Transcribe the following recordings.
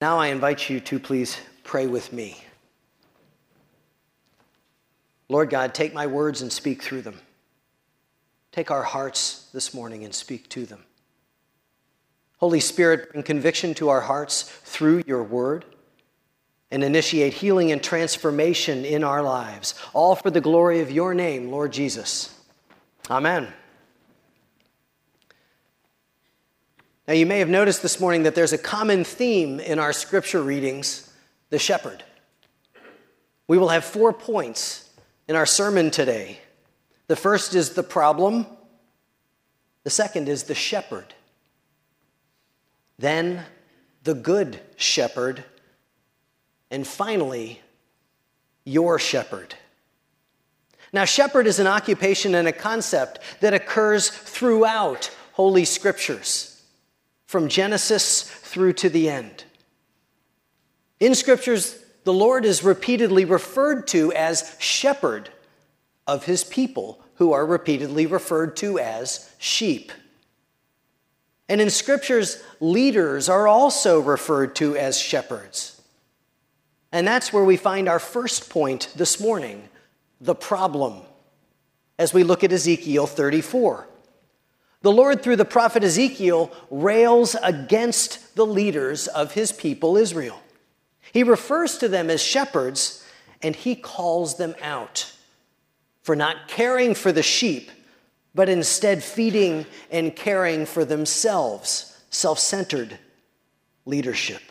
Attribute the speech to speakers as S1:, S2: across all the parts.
S1: Now I invite you to please pray with me. Lord God, take my words and speak through them. Take our hearts this morning and speak to them. Holy Spirit, bring conviction to our hearts through your word and initiate healing and transformation in our lives, all for the glory of your name, Lord Jesus. Amen. Now, you may have noticed this morning that there's a common theme in our scripture readings the shepherd. We will have four points in our sermon today. The first is the problem, the second is the shepherd, then the good shepherd, and finally, your shepherd. Now, shepherd is an occupation and a concept that occurs throughout Holy Scriptures from Genesis through to the end. In scriptures, the Lord is repeatedly referred to as shepherd of his people, who are repeatedly referred to as sheep. And in scriptures, leaders are also referred to as shepherds. And that's where we find our first point this morning the problem, as we look at Ezekiel 34. The Lord, through the prophet Ezekiel, rails against the leaders of his people Israel. He refers to them as shepherds and he calls them out for not caring for the sheep, but instead feeding and caring for themselves, self centered leadership.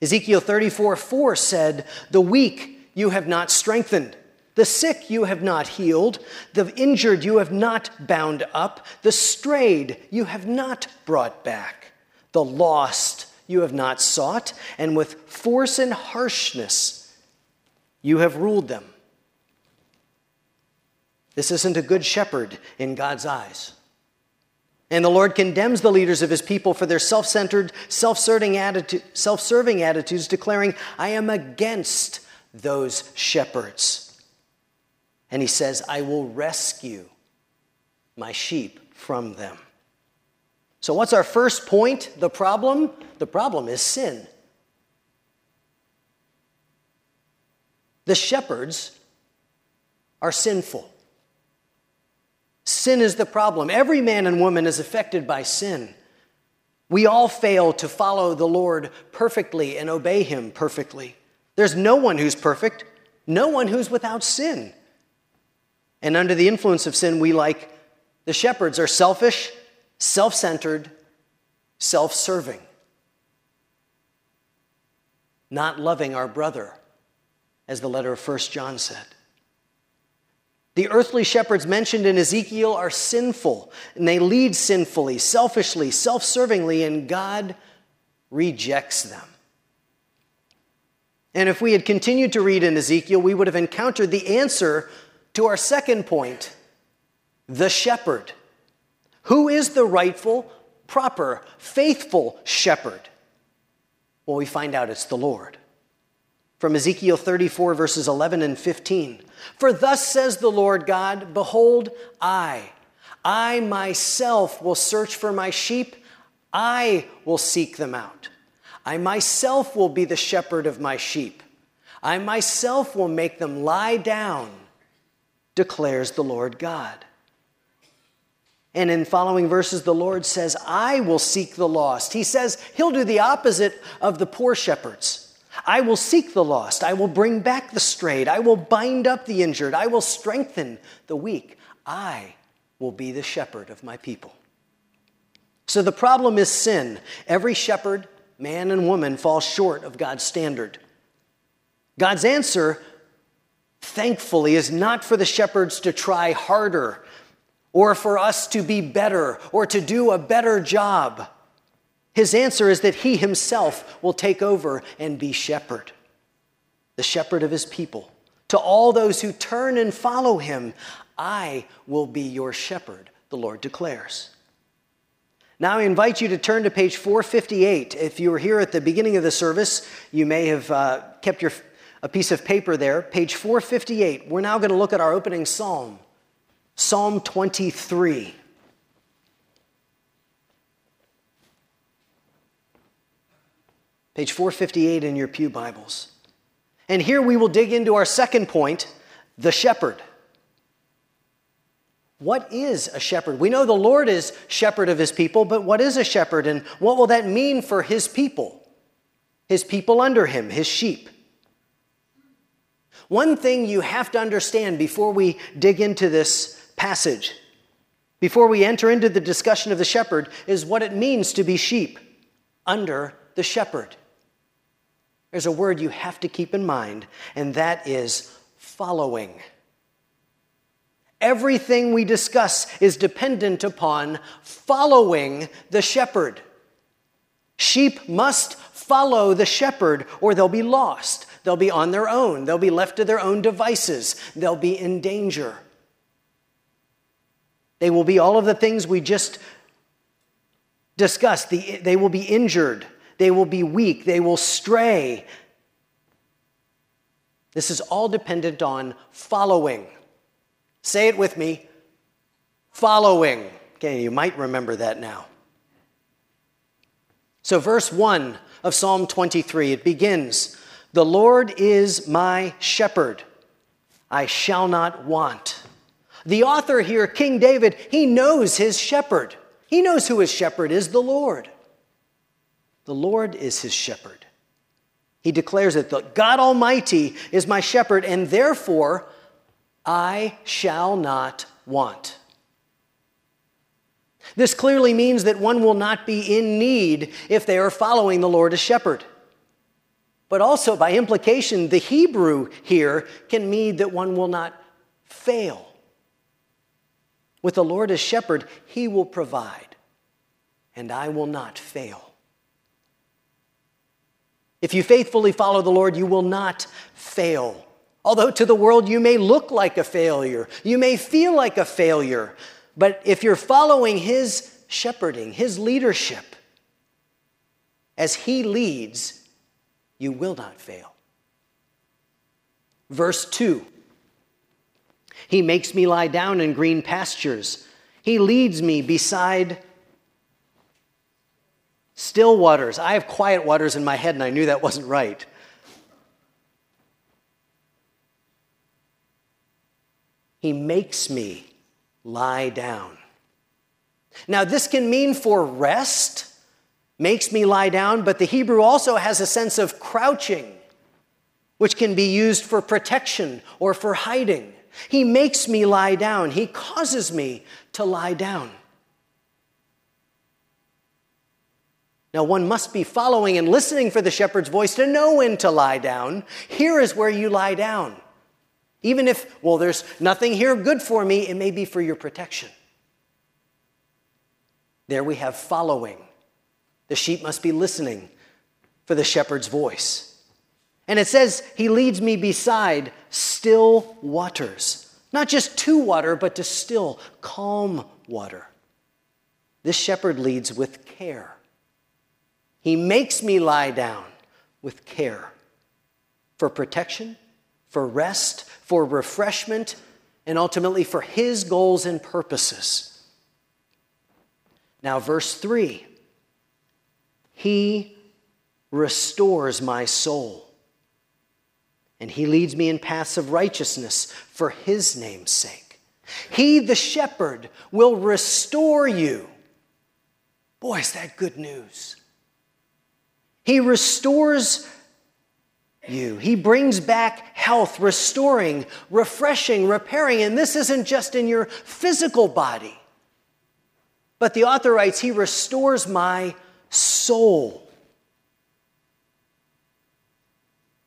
S1: Ezekiel 34 4 said, The weak you have not strengthened the sick you have not healed, the injured you have not bound up, the strayed you have not brought back, the lost you have not sought, and with force and harshness you have ruled them. This isn't a good shepherd in God's eyes. And the Lord condemns the leaders of his people for their self centered, self serving attitudes, declaring, I am against those shepherds. And he says, I will rescue my sheep from them. So, what's our first point? The problem? The problem is sin. The shepherds are sinful. Sin is the problem. Every man and woman is affected by sin. We all fail to follow the Lord perfectly and obey him perfectly. There's no one who's perfect, no one who's without sin. And under the influence of sin, we, like the shepherds, are selfish, self centered, self serving, not loving our brother, as the letter of 1 John said. The earthly shepherds mentioned in Ezekiel are sinful, and they lead sinfully, selfishly, self servingly, and God rejects them. And if we had continued to read in Ezekiel, we would have encountered the answer to our second point the shepherd. Who is the rightful, proper, faithful shepherd? Well, we find out it's the Lord. From Ezekiel 34, verses 11 and 15. For thus says the Lord God Behold, I, I myself will search for my sheep, I will seek them out. I myself will be the shepherd of my sheep. I myself will make them lie down declares the Lord God. And in following verses, the Lord says, I will seek the lost. He says he'll do the opposite of the poor shepherds. I will seek the lost. I will bring back the strayed. I will bind up the injured. I will strengthen the weak. I will be the shepherd of my people. So the problem is sin. Every shepherd, man and woman, falls short of God's standard. God's answer thankfully, is not for the shepherds to try harder or for us to be better or to do a better job. His answer is that he himself will take over and be shepherd, the shepherd of his people. To all those who turn and follow him, I will be your shepherd, the Lord declares. Now, I invite you to turn to page 458. If you were here at the beginning of the service, you may have uh, kept your a piece of paper there, page 458. We're now going to look at our opening psalm, Psalm 23. Page 458 in your Pew Bibles. And here we will dig into our second point the shepherd. What is a shepherd? We know the Lord is shepherd of his people, but what is a shepherd and what will that mean for his people? His people under him, his sheep. One thing you have to understand before we dig into this passage, before we enter into the discussion of the shepherd, is what it means to be sheep under the shepherd. There's a word you have to keep in mind, and that is following. Everything we discuss is dependent upon following the shepherd. Sheep must follow the shepherd or they'll be lost. They'll be on their own. They'll be left to their own devices. They'll be in danger. They will be all of the things we just discussed. The, they will be injured. They will be weak. They will stray. This is all dependent on following. Say it with me following. Okay, you might remember that now. So, verse 1 of Psalm 23, it begins The Lord is my shepherd, I shall not want. The author here, King David, he knows his shepherd. He knows who his shepherd is, the Lord. The Lord is his shepherd. He declares that the God Almighty is my shepherd, and therefore I shall not want. This clearly means that one will not be in need if they are following the Lord as shepherd. But also, by implication, the Hebrew here can mean that one will not fail. With the Lord as shepherd, he will provide, and I will not fail. If you faithfully follow the Lord, you will not fail. Although to the world you may look like a failure, you may feel like a failure, but if you're following His shepherding, His leadership, as He leads, you will not fail. Verse 2 He makes me lie down in green pastures, He leads me beside still waters. I have quiet waters in my head, and I knew that wasn't right. He makes me lie down. Now, this can mean for rest, makes me lie down, but the Hebrew also has a sense of crouching, which can be used for protection or for hiding. He makes me lie down, He causes me to lie down. Now, one must be following and listening for the shepherd's voice to know when to lie down. Here is where you lie down. Even if, well, there's nothing here good for me, it may be for your protection. There we have following. The sheep must be listening for the shepherd's voice. And it says, He leads me beside still waters. Not just to water, but to still, calm water. This shepherd leads with care. He makes me lie down with care for protection, for rest, for refreshment, and ultimately for his goals and purposes. Now, verse 3 He restores my soul, and he leads me in paths of righteousness for his name's sake. He, the shepherd, will restore you. Boy, is that good news. He restores you. He brings back health, restoring, refreshing, repairing. And this isn't just in your physical body. But the author writes, He restores my soul.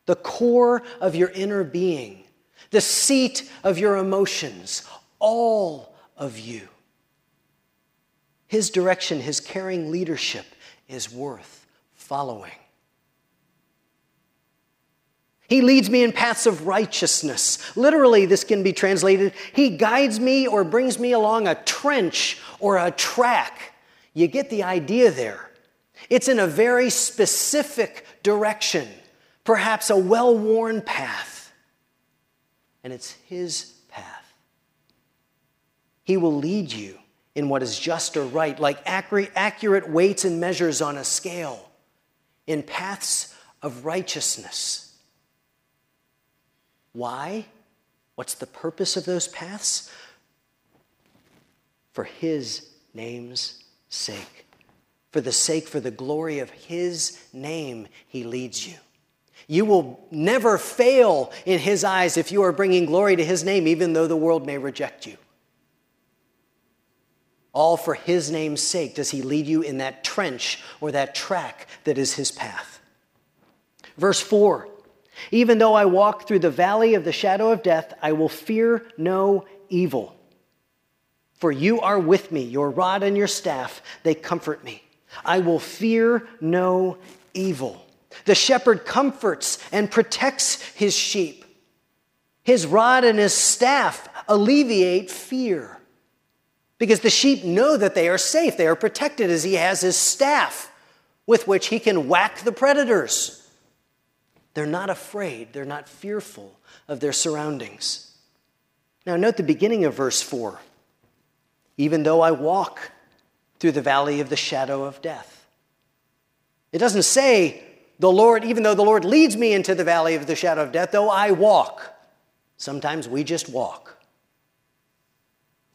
S1: The core of your inner being, the seat of your emotions, all of you. His direction, His caring leadership is worth following. He leads me in paths of righteousness. Literally, this can be translated He guides me or brings me along a trench or a track. You get the idea there. It's in a very specific direction, perhaps a well worn path. And it's His path. He will lead you in what is just or right, like accurate weights and measures on a scale in paths of righteousness. Why? What's the purpose of those paths? For his name's sake. For the sake, for the glory of his name, he leads you. You will never fail in his eyes if you are bringing glory to his name, even though the world may reject you. All for his name's sake does he lead you in that trench or that track that is his path. Verse 4 Even though I walk through the valley of the shadow of death, I will fear no evil. For you are with me, your rod and your staff, they comfort me. I will fear no evil. The shepherd comforts and protects his sheep. His rod and his staff alleviate fear because the sheep know that they are safe. They are protected as he has his staff with which he can whack the predators. They're not afraid, they're not fearful of their surroundings. Now, note the beginning of verse 4 even though I walk through the valley of the shadow of death. It doesn't say, the Lord, even though the Lord leads me into the valley of the shadow of death, though I walk. Sometimes we just walk.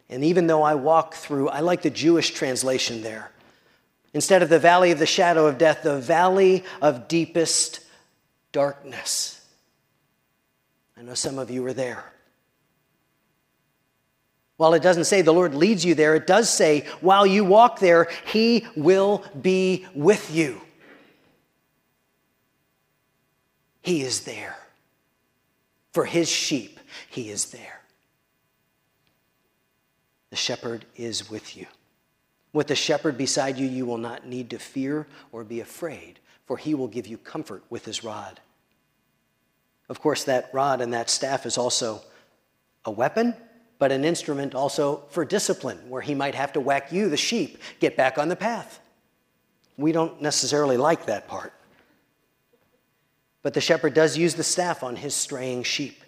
S1: And even though I walk through, I like the Jewish translation there. Instead of the valley of the shadow of death, the valley of deepest darkness. I know some of you were there. While it doesn't say the Lord leads you there, it does say while you walk there, He will be with you. He is there. For His sheep, He is there. The shepherd is with you. With the shepherd beside you, you will not need to fear or be afraid, for He will give you comfort with His rod. Of course, that rod and that staff is also a weapon but an instrument also for discipline, where he might have to whack you, the sheep, get back on the path. We don't necessarily like that part. But the shepherd does use the staff on his straying sheep.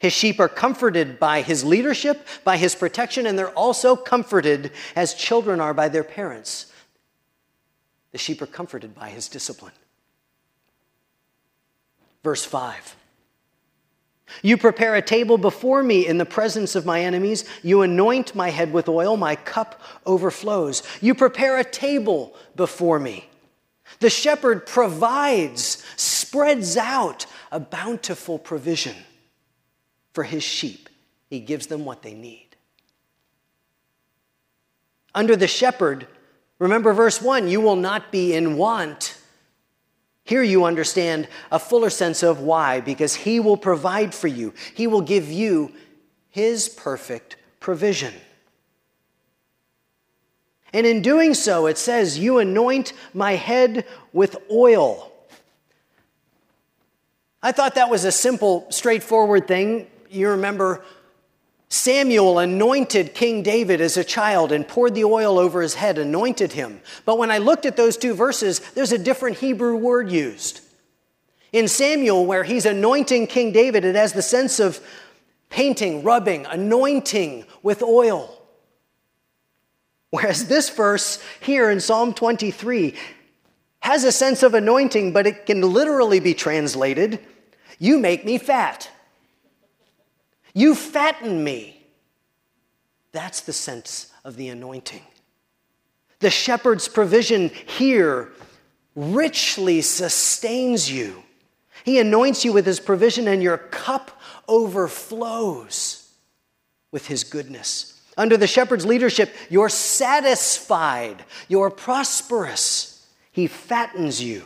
S1: His sheep are comforted by his leadership, by his protection, and they're also comforted as children are by their parents. The sheep are comforted by his discipline. Verse 5 you prepare a table before me in the presence of my enemies. You anoint my head with oil, my cup overflows. You prepare a table before me. The shepherd provides, spreads out a bountiful provision for his sheep. He gives them what they need. Under the shepherd, remember verse 1 you will not be in want here you understand a fuller sense of why, because He will provide for you, He will give you His perfect provision. And in doing so, it says, You anoint my head with oil. I thought that was a simple, straightforward thing. You remember Samuel anointed King David as a child and poured the oil over his head, anointed him. But when I looked at those two verses, there's a different Hebrew word used. In Samuel, where he's anointing King David, it has the sense of painting, rubbing, anointing with oil. Whereas this verse here in Psalm 23 has a sense of anointing, but it can literally be translated You make me fat. You fatten me. That's the sense of the anointing. The shepherd's provision here richly sustains you. He anoints you with his provision, and your cup overflows with his goodness. Under the shepherd's leadership, you're satisfied, you're prosperous. He fattens you,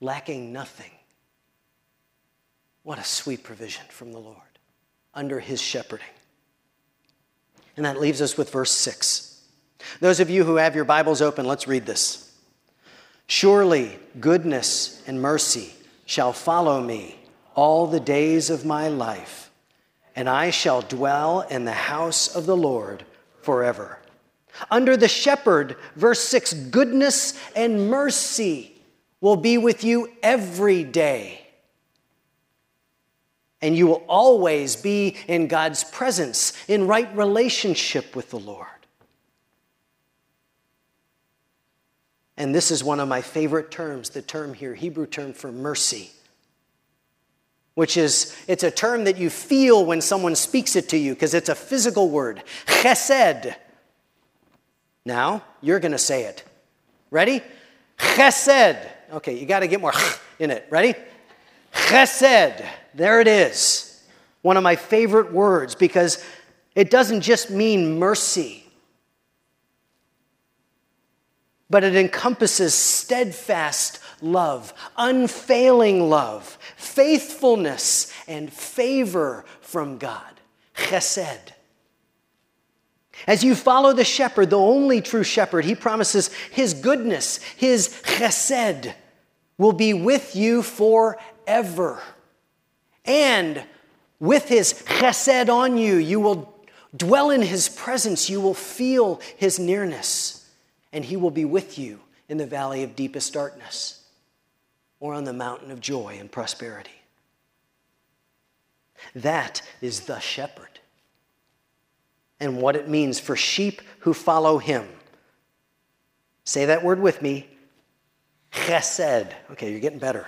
S1: lacking nothing. What a sweet provision from the Lord under his shepherding. And that leaves us with verse 6. Those of you who have your Bibles open, let's read this. Surely goodness and mercy shall follow me all the days of my life, and I shall dwell in the house of the Lord forever. Under the shepherd, verse 6 goodness and mercy will be with you every day and you will always be in God's presence, in right relationship with the Lord. And this is one of my favorite terms, the term here, Hebrew term for mercy, which is, it's a term that you feel when someone speaks it to you because it's a physical word. Chesed. Now, you're going to say it. Ready? Chesed. Okay, you got to get more in it. Ready? Chesed. There it is. One of my favorite words because it doesn't just mean mercy, but it encompasses steadfast love, unfailing love, faithfulness, and favor from God. Chesed. As you follow the shepherd, the only true shepherd, he promises his goodness, his chesed, will be with you forever. And with his chesed on you, you will dwell in his presence, you will feel his nearness, and he will be with you in the valley of deepest darkness or on the mountain of joy and prosperity. That is the shepherd and what it means for sheep who follow him. Say that word with me chesed. Okay, you're getting better.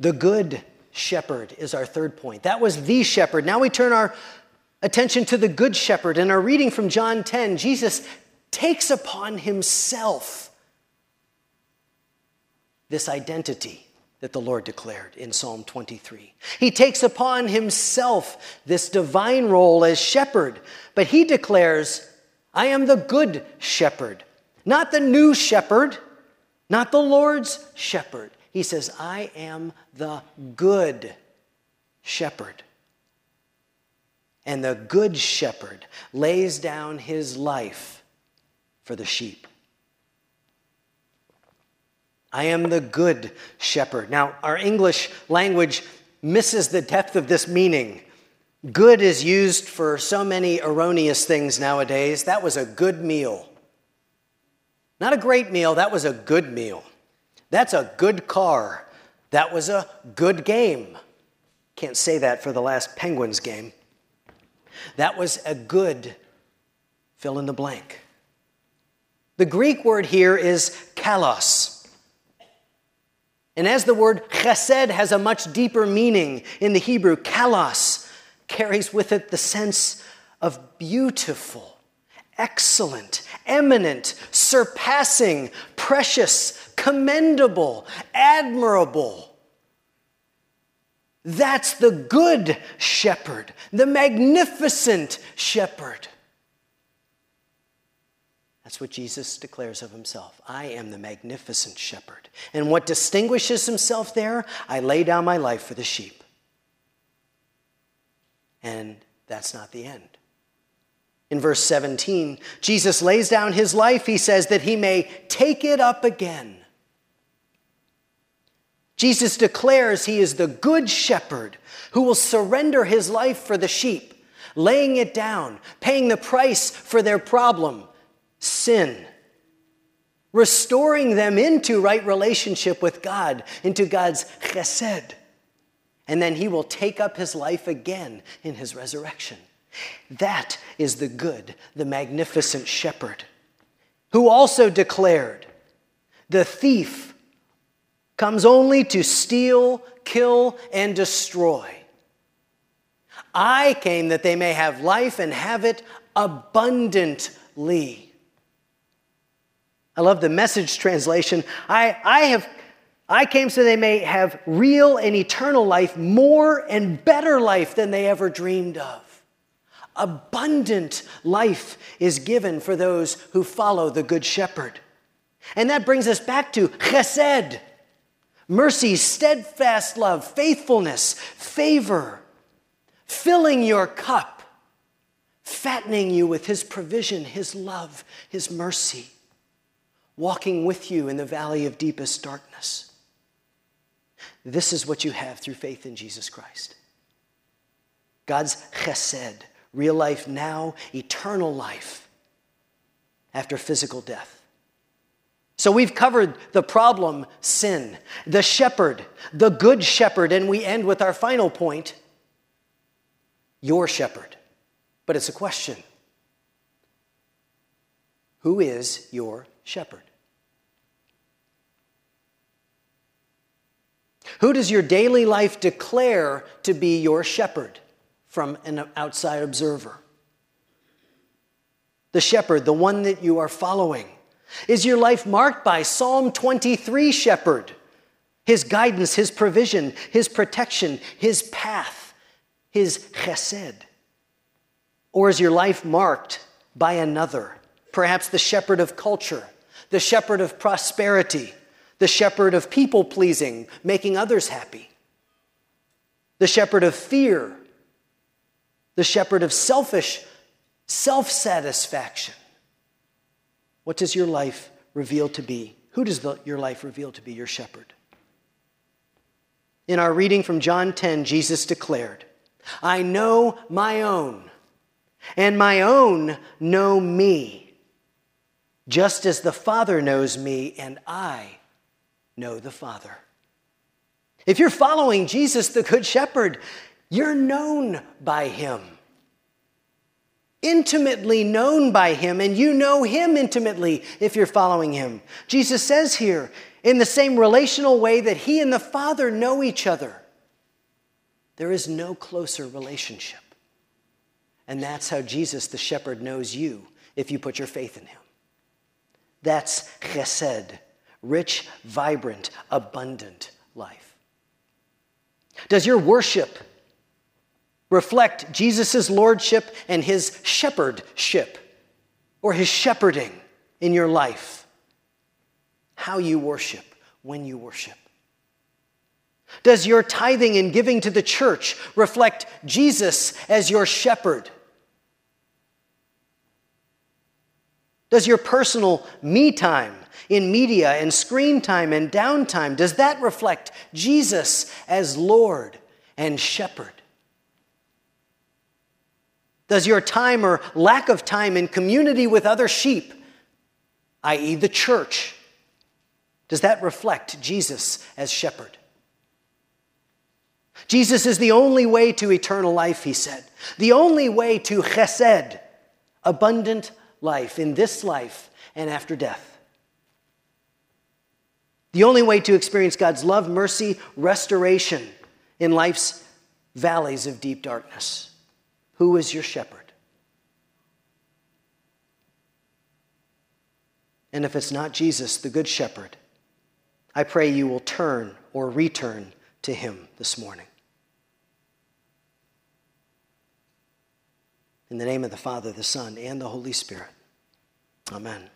S1: The good shepherd is our third point. That was the shepherd. Now we turn our attention to the good shepherd. In our reading from John 10, Jesus takes upon himself this identity that the Lord declared in Psalm 23. He takes upon himself this divine role as shepherd, but he declares, I am the good shepherd, not the new shepherd, not the Lord's shepherd. He says, I am the good shepherd. And the good shepherd lays down his life for the sheep. I am the good shepherd. Now, our English language misses the depth of this meaning. Good is used for so many erroneous things nowadays. That was a good meal. Not a great meal, that was a good meal. That's a good car. That was a good game. Can't say that for the last Penguins game. That was a good fill in the blank. The Greek word here is kalos. And as the word chesed has a much deeper meaning in the Hebrew, kalos carries with it the sense of beautiful, excellent, eminent, surpassing, precious, commendable, admirable. That's the good shepherd, the magnificent shepherd. That's what Jesus declares of himself. I am the magnificent shepherd. And what distinguishes himself there? I lay down my life for the sheep. And that's not the end. In verse 17, Jesus lays down his life, he says, that he may take it up again. Jesus declares he is the good shepherd who will surrender his life for the sheep, laying it down, paying the price for their problem, sin, restoring them into right relationship with God, into God's chesed. And then he will take up his life again in his resurrection. That is the good, the magnificent shepherd, who also declared, The thief comes only to steal, kill, and destroy. I came that they may have life and have it abundantly. I love the message translation. I, I have I came so they may have real and eternal life, more and better life than they ever dreamed of. Abundant life is given for those who follow the Good Shepherd. And that brings us back to chesed mercy, steadfast love, faithfulness, favor, filling your cup, fattening you with His provision, His love, His mercy, walking with you in the valley of deepest darkness. This is what you have through faith in Jesus Christ. God's chesed, real life now, eternal life after physical death. So we've covered the problem, sin, the shepherd, the good shepherd, and we end with our final point your shepherd. But it's a question Who is your shepherd? Who does your daily life declare to be your shepherd from an outside observer? The shepherd, the one that you are following. Is your life marked by Psalm 23 shepherd? His guidance, his provision, his protection, his path, his chesed? Or is your life marked by another? Perhaps the shepherd of culture, the shepherd of prosperity, the shepherd of people pleasing, making others happy, the shepherd of fear, the shepherd of selfish self satisfaction. What does your life reveal to be? Who does the, your life reveal to be your shepherd? In our reading from John 10, Jesus declared, I know my own, and my own know me, just as the Father knows me, and I know the Father. If you're following Jesus, the Good Shepherd, you're known by him intimately known by him, and you know him intimately if you're following him. Jesus says here, in the same relational way that he and the Father know each other, there is no closer relationship. And that's how Jesus, the shepherd, knows you if you put your faith in him. That's chesed, rich, vibrant, abundant life. Does your worship reflect Jesus' lordship and his shepherdship or his shepherding in your life. How you worship, when you worship. Does your tithing and giving to the church reflect Jesus as your shepherd? Does your personal me time in media and screen time and downtime, does that reflect Jesus as Lord and shepherd? Does your time or lack of time in community with other sheep, i.e., the church, does that reflect Jesus as shepherd? Jesus is the only way to eternal life, he said. The only way to chesed, abundant life in this life and after death. The only way to experience God's love, mercy, restoration in life's valleys of deep darkness. Who is your shepherd? And if it's not Jesus, the Good Shepherd, I pray you will turn or return to him this morning. In the name of the Father, the Son, and the Holy Spirit. Amen.